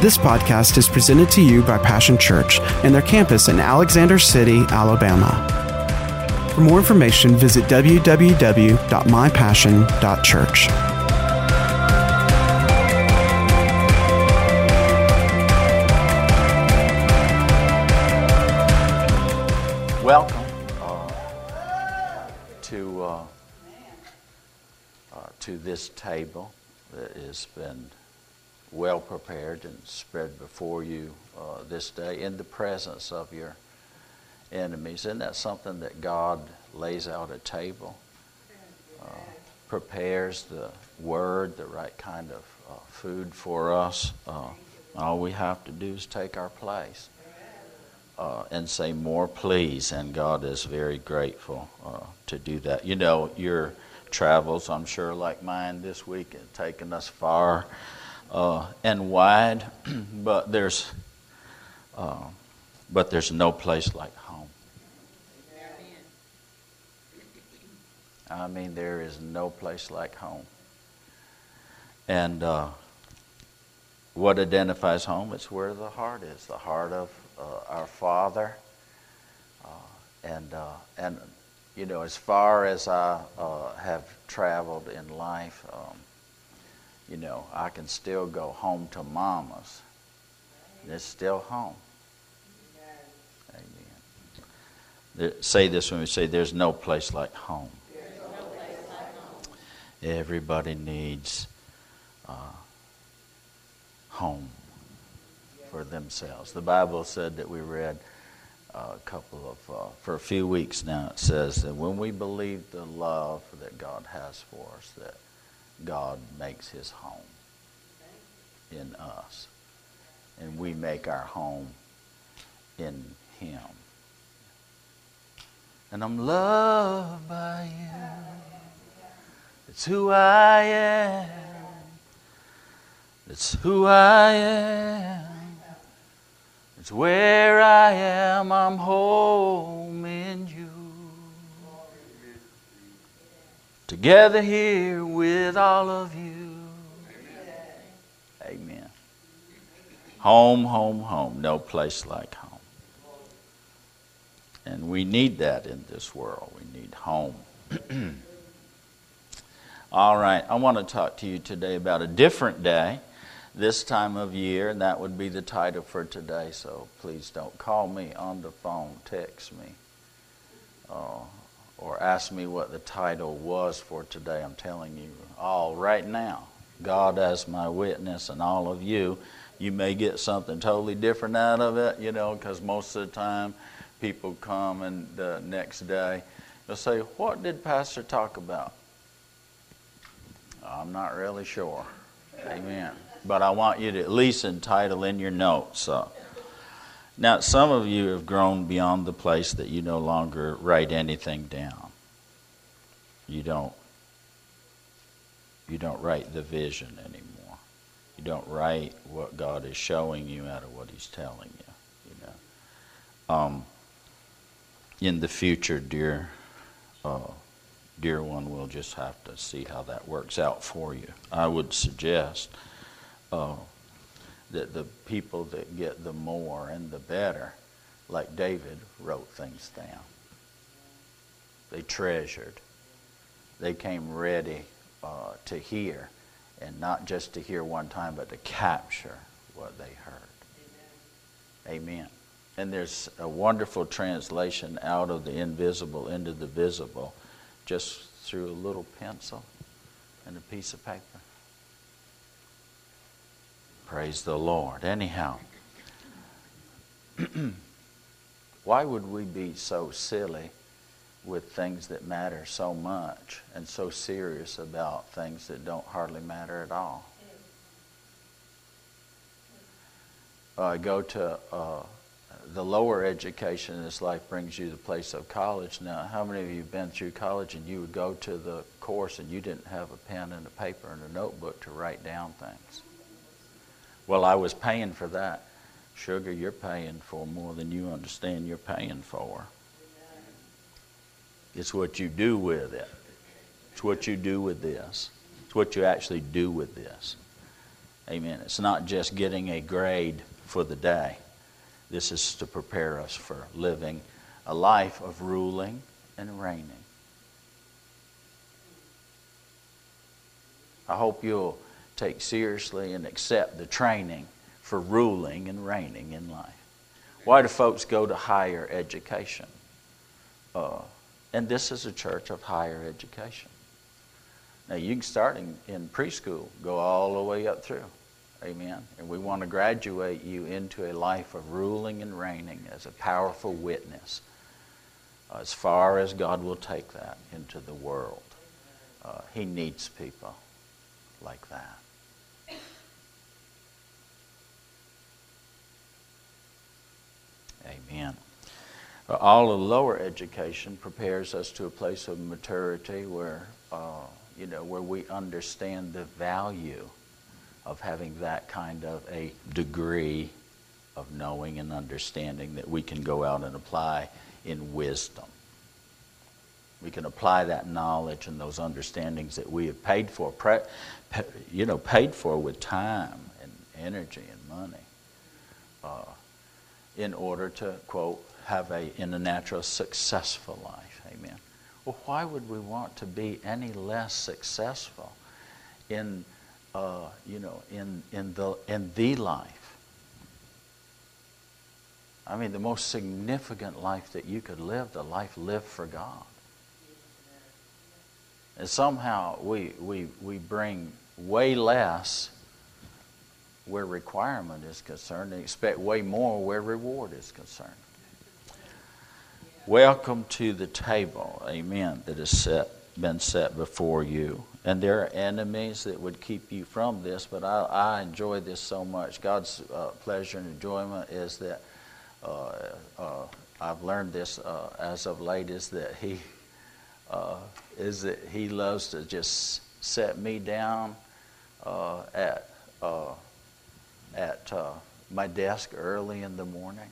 This podcast is presented to you by Passion Church and their campus in Alexander City, Alabama. For more information, visit www.mypassion.church. Welcome uh, to uh, uh, to this table that has been well prepared and spread before you uh, this day in the presence of your enemies. Isn't that something that God lays out a table, uh, prepares the word, the right kind of uh, food for us? all we have to do is take our place uh, and say more, please. And God is very grateful uh, to do that. You know, your travels, I'm sure, like mine this week, have taken us far uh, and wide, but there's uh, but there's no place like home. I mean, there is no place like home. And uh, what identifies home? It's where the heart is, the heart of uh, our Father. Uh, and, uh, and, you know, as far as I have traveled in life, um, you know, I can still go home to mama's. It's still home. Amen. Say this when we say there's no place like home. Everybody needs uh, home for themselves. The Bible said that we read uh, a couple of, uh, for a few weeks now, it says that when we believe the love that God has for us, that God makes his home in us. And we make our home in him. And I'm loved by you. It's who I am. It's who I am. It's where I am, I'm home in you. Together here with all of you. Amen. Home, home, home. No place like home. And we need that in this world. We need home. all right, I want to talk to you today about a different day this time of year, and that would be the title for today. So please don't call me on the phone, text me, uh, or ask me what the title was for today. I'm telling you all right now, God as my witness, and all of you, you may get something totally different out of it, you know, because most of the time people come and the next day they'll say, What did Pastor talk about? I'm not really sure. Amen but I want you to at least entitle in your notes. Uh, now, some of you have grown beyond the place that you no longer write anything down. You don't. You don't write the vision anymore. You don't write what God is showing you out of what He's telling you. You know. Um, in the future, dear, uh, dear one, we'll just have to see how that works out for you. I would suggest uh, that the people that get the more and the better, like David, wrote things down. They treasured. They came ready uh, to hear, and not just to hear one time, but to capture what they heard. Amen. Amen. And there's a wonderful translation out of the invisible into the visible just through a little pencil and a piece of paper. Praise the Lord. Anyhow, why would we be so silly with things that matter so much and so serious about things that don't hardly matter at all? Uh, go to uh, the lower education in this life brings you the place of college. Now, how many of you have been through college and you would go to the course and you didn't have a pen and a paper and a notebook to write down things? Well, I was paying for that. Sugar, you're paying for more than you understand you're paying for. It's what you do with it. It's what you do with this. It's what you actually do with this. Amen. It's not just getting a grade for the day. This is to prepare us for living a life of ruling and reigning. I hope you'll take seriously and accept the training for ruling and reigning in life. Why do folks go to higher education? Uh, and this is a church of higher education. Now, you can start in, in preschool, go all the way up through. Amen. And we want to graduate you into a life of ruling and reigning as a powerful witness uh, as far as God will take that into the world. Uh, he needs people like that. Amen. All of lower education prepares us to a place of maturity where, uh, you know, where we understand the value of having that kind of a degree of knowing and understanding that we can go out and apply in wisdom. We can apply that knowledge and those understandings that we have paid for, you know, paid for with time and energy and money, uh, in order to quote have a in a natural successful life. Amen. Well, why would we want to be any less successful in uh, you know, in, in, the, in the life. I mean, the most significant life that you could live, the life lived for God. And somehow we, we, we bring way less where requirement is concerned and expect way more where reward is concerned. Welcome to the table, amen, that has set, been set before you and there are enemies that would keep you from this, but I, I enjoy this so much. God's uh, pleasure and enjoyment is that uh, uh, I've learned this uh, as of late is that He uh, is that He loves to just set me down uh, at at my desk early in the morning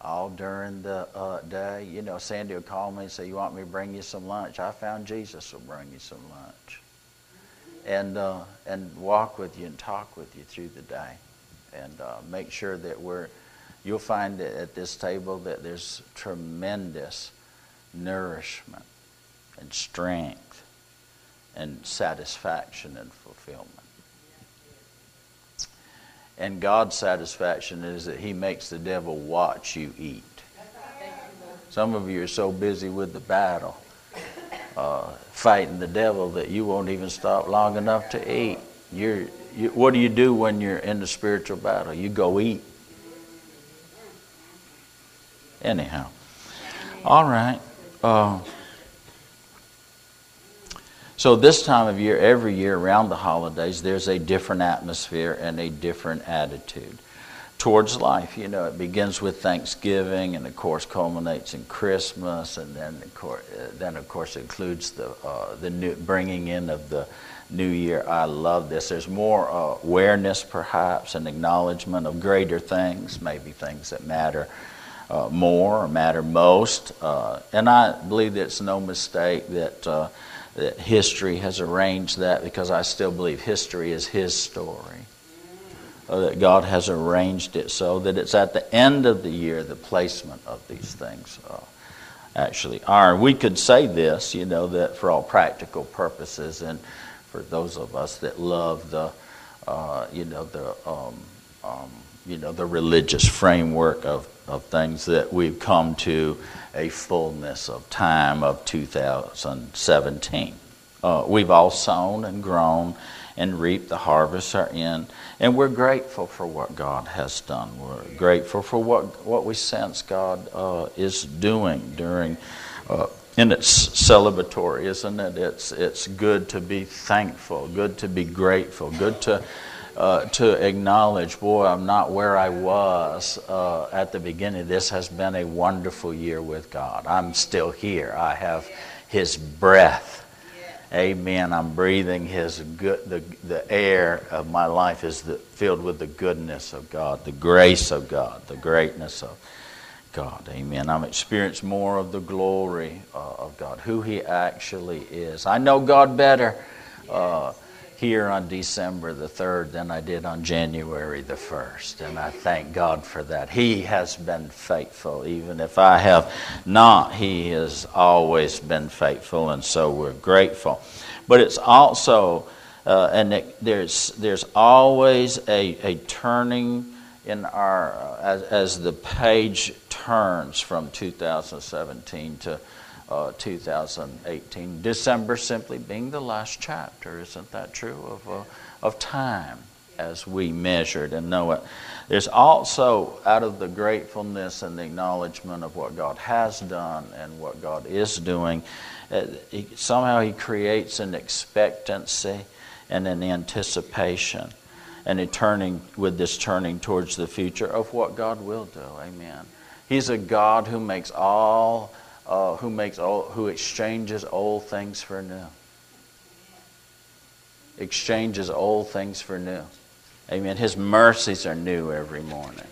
all during the uh, day. You know, Sandy would call me and say, "You want me to bring you some lunch?" I found Jesus will bring you some lunch, and uh, and walk with you and talk with you through the day, and uh, make sure that we're. You'll find that at this table that there's tremendous nourishment and strength and satisfaction and fulfillment. And God's satisfaction is that He makes the devil watch you eat. Some of you are so busy with the battle, uh, fighting the devil, that you won't even stop long enough to eat. You're, you, what do you do when you're in the spiritual battle? You go eat. Anyhow, all right. Uh, so, this time of year, every year around the holidays, there's a different atmosphere and a different attitude towards life. You know, it begins with Thanksgiving and, of course, culminates in Christmas, and then, of course, then, of course includes the, uh, the new, bringing in of the new year. I love this. There's more uh, awareness, perhaps, and acknowledgement of greater things, maybe things that matter. Uh, more or matter most. Uh, and I believe that it's no mistake that uh, that history has arranged that because I still believe history is His story. Uh, that God has arranged it so that it's at the end of the year the placement of these things uh, actually are. We could say this, you know, that for all practical purposes and for those of us that love the, uh, you know, the, um, um, you know, the religious framework of, of things that we've come to a fullness of time of 2017. Uh, we've all sown and grown and reaped. The harvests are in. And we're grateful for what God has done. We're grateful for what, what we sense God uh, is doing during. Uh, and it's celebratory, isn't it? It's, it's good to be thankful, good to be grateful, good to uh, to acknowledge, boy, I'm not where I was uh, at the beginning. This has been a wonderful year with God. I'm still here. I have His breath. Amen. I'm breathing His good. The, the air of my life is the, filled with the goodness of God, the grace of God, the greatness of God. Amen. I'm experiencing more of the glory uh, of God, who He actually is. I know God better. Uh, here on December the 3rd than I did on January the 1st. And I thank God for that. He has been faithful. Even if I have not, He has always been faithful. And so we're grateful. But it's also, uh, and it, there's, there's always a, a turning in our, uh, as, as the page turns from 2017 to uh, 2018. December simply being the last chapter, isn't that true, of, uh, of time as we measured and know it? There's also, out of the gratefulness and the acknowledgement of what God has done and what God is doing, uh, he, somehow He creates an expectancy and an anticipation and a turning with this turning towards the future of what God will do. Amen. He's a God who makes all uh, who makes old, who exchanges old things for new. Exchanges old things for new. Amen. His mercies are new every morning.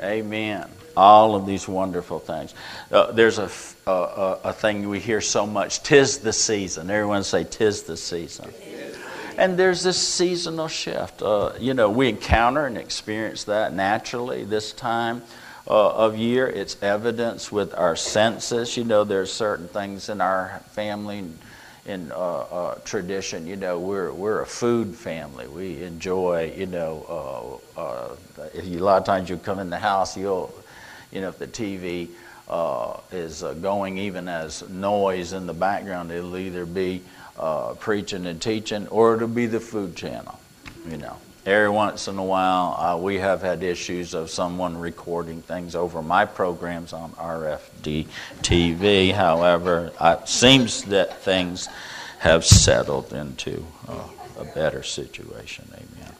Amen. All of these wonderful things. Uh, there's a, a, a thing we hear so much. Tis the season. Everyone say, "Tis the season." And there's this seasonal shift. Uh, you know, we encounter and experience that naturally this time uh, of year. It's evidence with our senses. You know, there's certain things in our family in uh, uh, tradition. You know, we're we're a food family. We enjoy. You know, uh, uh, you, a lot of times you come in the house, you'll, you know, if the TV uh, is going even as noise in the background, it'll either be preaching and teaching or it'll be the food channel. You know every once in a while, uh, we have had issues of someone recording things over my programs on RFD TV. However, it seems that things have settled into uh, a better situation. Amen.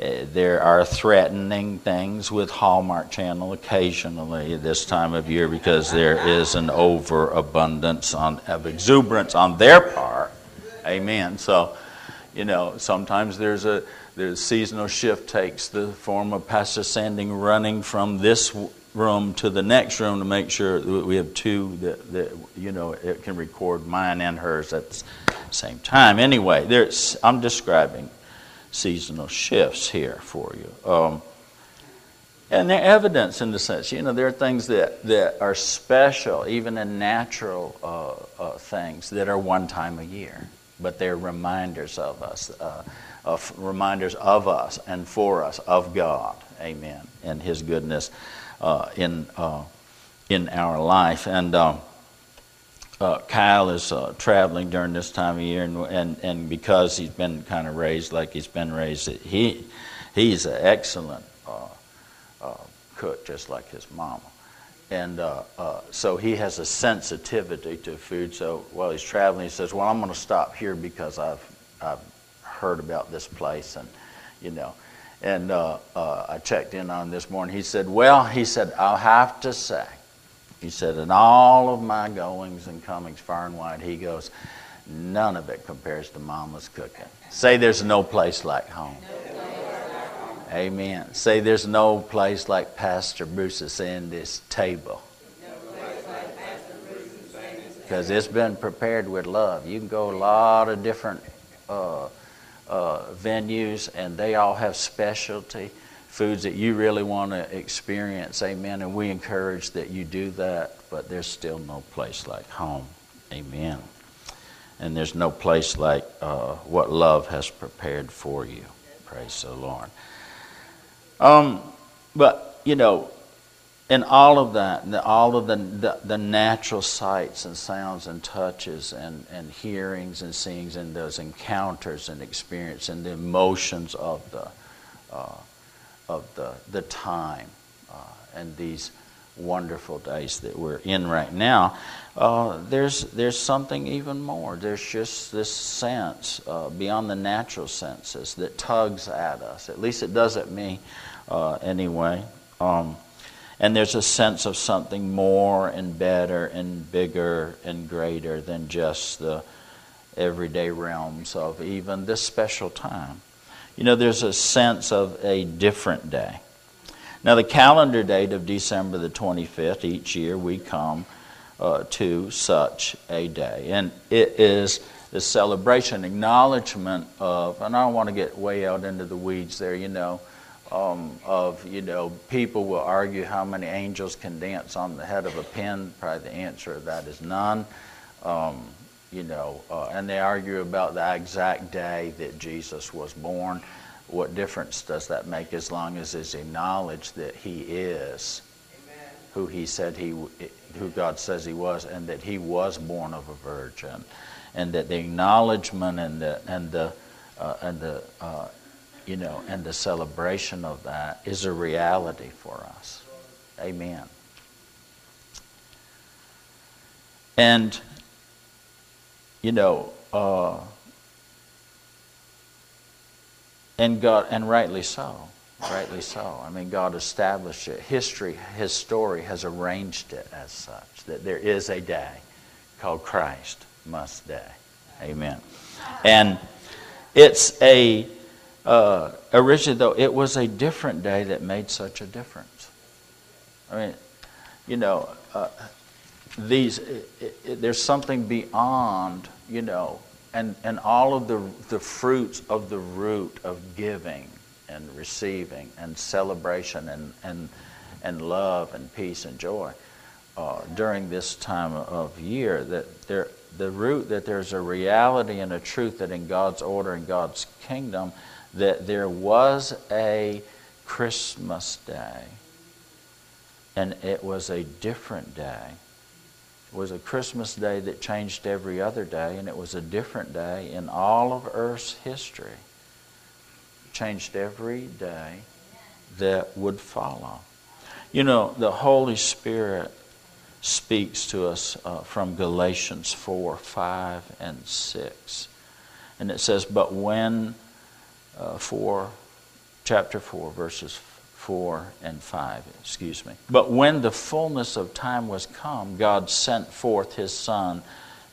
Uh, there are threatening things with Hallmark Channel occasionally this time of year because there is an overabundance on, of exuberance on their part. Amen. So, you know, sometimes there's a the seasonal shift takes the form of Pastor Sandy running from this room to the next room to make sure that we have two that, that you know it can record mine and hers at the same time. Anyway, there's I'm describing seasonal shifts here for you. Um, and they're evidence in the sense, you know, there are things that, that are special, even in natural uh, uh, things, that are one time a year, but they're reminders of us. Uh, of reminders of us and for us of God. Amen. And His goodness uh, in uh, in our life. And uh, uh Kyle is uh, traveling during this time of year, and, and and because he's been kind of raised like he's been raised, he he's an excellent uh, cook, just like his mama. And so he has a sensitivity to food. So while he's traveling, he says, "Well, I'm going to stop here because I've I've heard about this place, and you know. And uh, uh, I checked in on him this morning. He said, "Well, he said I'll have to say." He said, "In all of my goings and comings far and wide," he goes, "None of it compares to Mama's cooking." Say, "There's no place like home." Amen. Say, there's no place like Pastor Bruce is saying this table. Because it's been prepared with love. You can go a lot of different uh, uh, venues, and they all have specialty foods that you really want to experience. Amen. And we encourage that you do that, but there's still no place like home. Amen. And there's no place like uh, what love has prepared for you. Praise the Lord. Um, but, you know, in all of that, all of the, the, the, natural sights and sounds and touches and, and hearings and seeings and those encounters and experience and the emotions of the, uh, of the, the time uh, and these wonderful days that we're in right now, uh, there's, there's something even more. There's just this sense uh, beyond the natural senses that tugs at us. At least it does at me uh, anyway. Um, and there's a sense of something more and better and bigger and greater than just the everyday realms of even this special time. You know, there's a sense of a different day. Now, the calendar date of December the 25th, each year we come uh, to such a day. And it is the celebration, acknowledgement of, and I don't want to get way out into the weeds there, you know, um, of, you know, people will argue how many angels can dance on the head of a pin. Probably the answer to that is none. Um, you know, uh, and they argue about the exact day that Jesus was born. What difference does that make as long as it's acknowledged that he is Amen. who he said he, who God says he was, and that he was born of a virgin, and that the acknowledgement and the and the uh, and the uh, you know and the celebration of that is a reality for us. Amen. And you know, uh, and God, and rightly so, rightly so. I mean, God established it. History, His story has arranged it as such that there is a day called Christ must day. Amen. And it's a uh, originally though it was a different day that made such a difference. I mean, you know. Uh, these, it, it, there's something beyond, you know, and, and all of the, the fruits of the root of giving and receiving and celebration and, and, and love and peace and joy uh, during this time of year that there, the root that there's a reality and a truth that in God's order and God's kingdom that there was a Christmas day and it was a different day It was a Christmas day that changed every other day, and it was a different day in all of Earth's history. It Changed every day that would follow. You know, the Holy Spirit speaks to us uh, from Galatians 4 5 and 6. And it says, But when, uh, 4, chapter 4, verses 4 and 5, excuse me. But when the fullness of time was come, God sent forth his Son,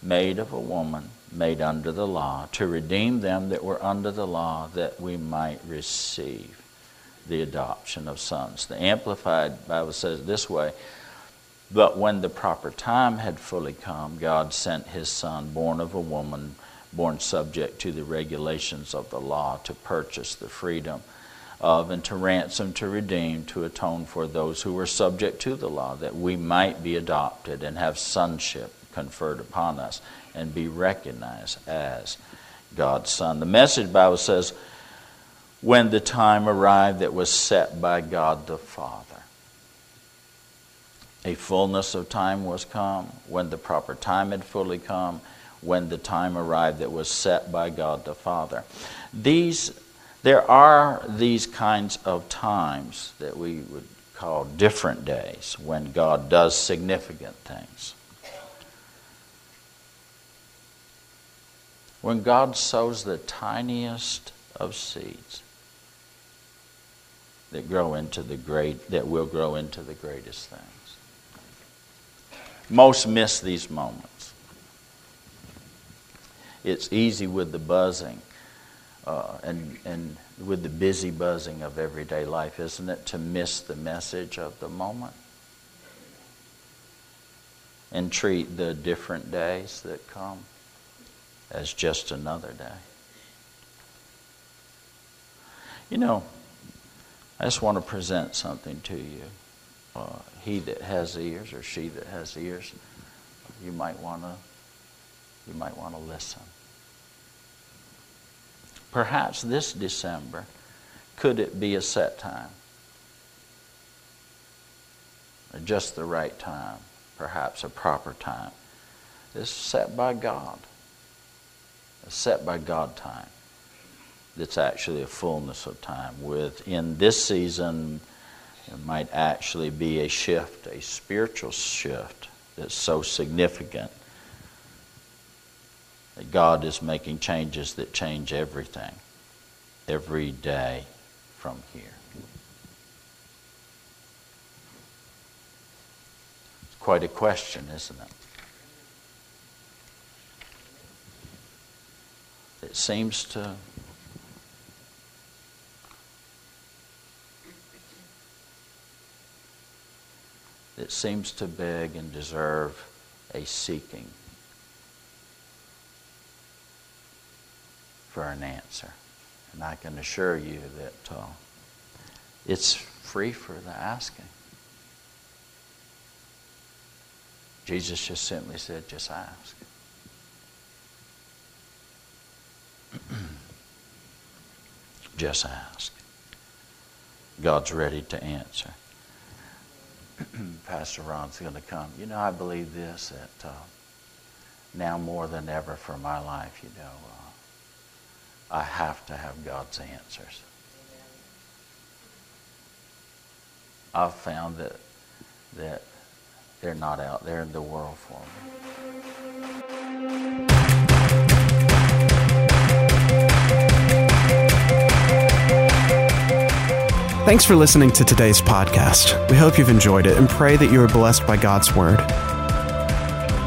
made of a woman, made under the law, to redeem them that were under the law, that we might receive the adoption of sons. The Amplified Bible says this way But when the proper time had fully come, God sent his Son, born of a woman, born subject to the regulations of the law, to purchase the freedom of and to ransom, to redeem, to atone for those who were subject to the law, that we might be adopted and have sonship conferred upon us and be recognized as God's Son. The Message Bible says, when the time arrived that was set by God the Father. A fullness of time was come, when the proper time had fully come, when the time arrived that was set by God the Father. These there are these kinds of times that we would call different days when God does significant things. When God sows the tiniest of seeds that grow into the great that will grow into the greatest things. Most miss these moments. It's easy with the buzzing uh, and, and with the busy buzzing of everyday life, isn't it, to miss the message of the moment? And treat the different days that come as just another day. You know, I just want to present something to you. Uh, he that has ears, or she that has ears, you might want to, you might want to listen. Perhaps this December, could it be a set time? Just the right time, perhaps a proper time. It's set by God. Set by God time. It's actually a fullness of time. Within this season, it might actually be a shift, a spiritual shift that's so significant that God is making changes that change everything every day from here. It's quite a question, isn't it? It seems to it seems to beg and deserve a seeking for an answer. And I can assure you that uh, it's free for the asking. Jesus just simply said, just ask. just ask. God's ready to answer. Pastor Ron's going to come. You know, I believe this that uh, now more than ever for my life, you know, uh, I have to have God's answers. I've found that that they're not out there in the world for me. Thanks for listening to today's podcast. We hope you've enjoyed it and pray that you are blessed by God's Word.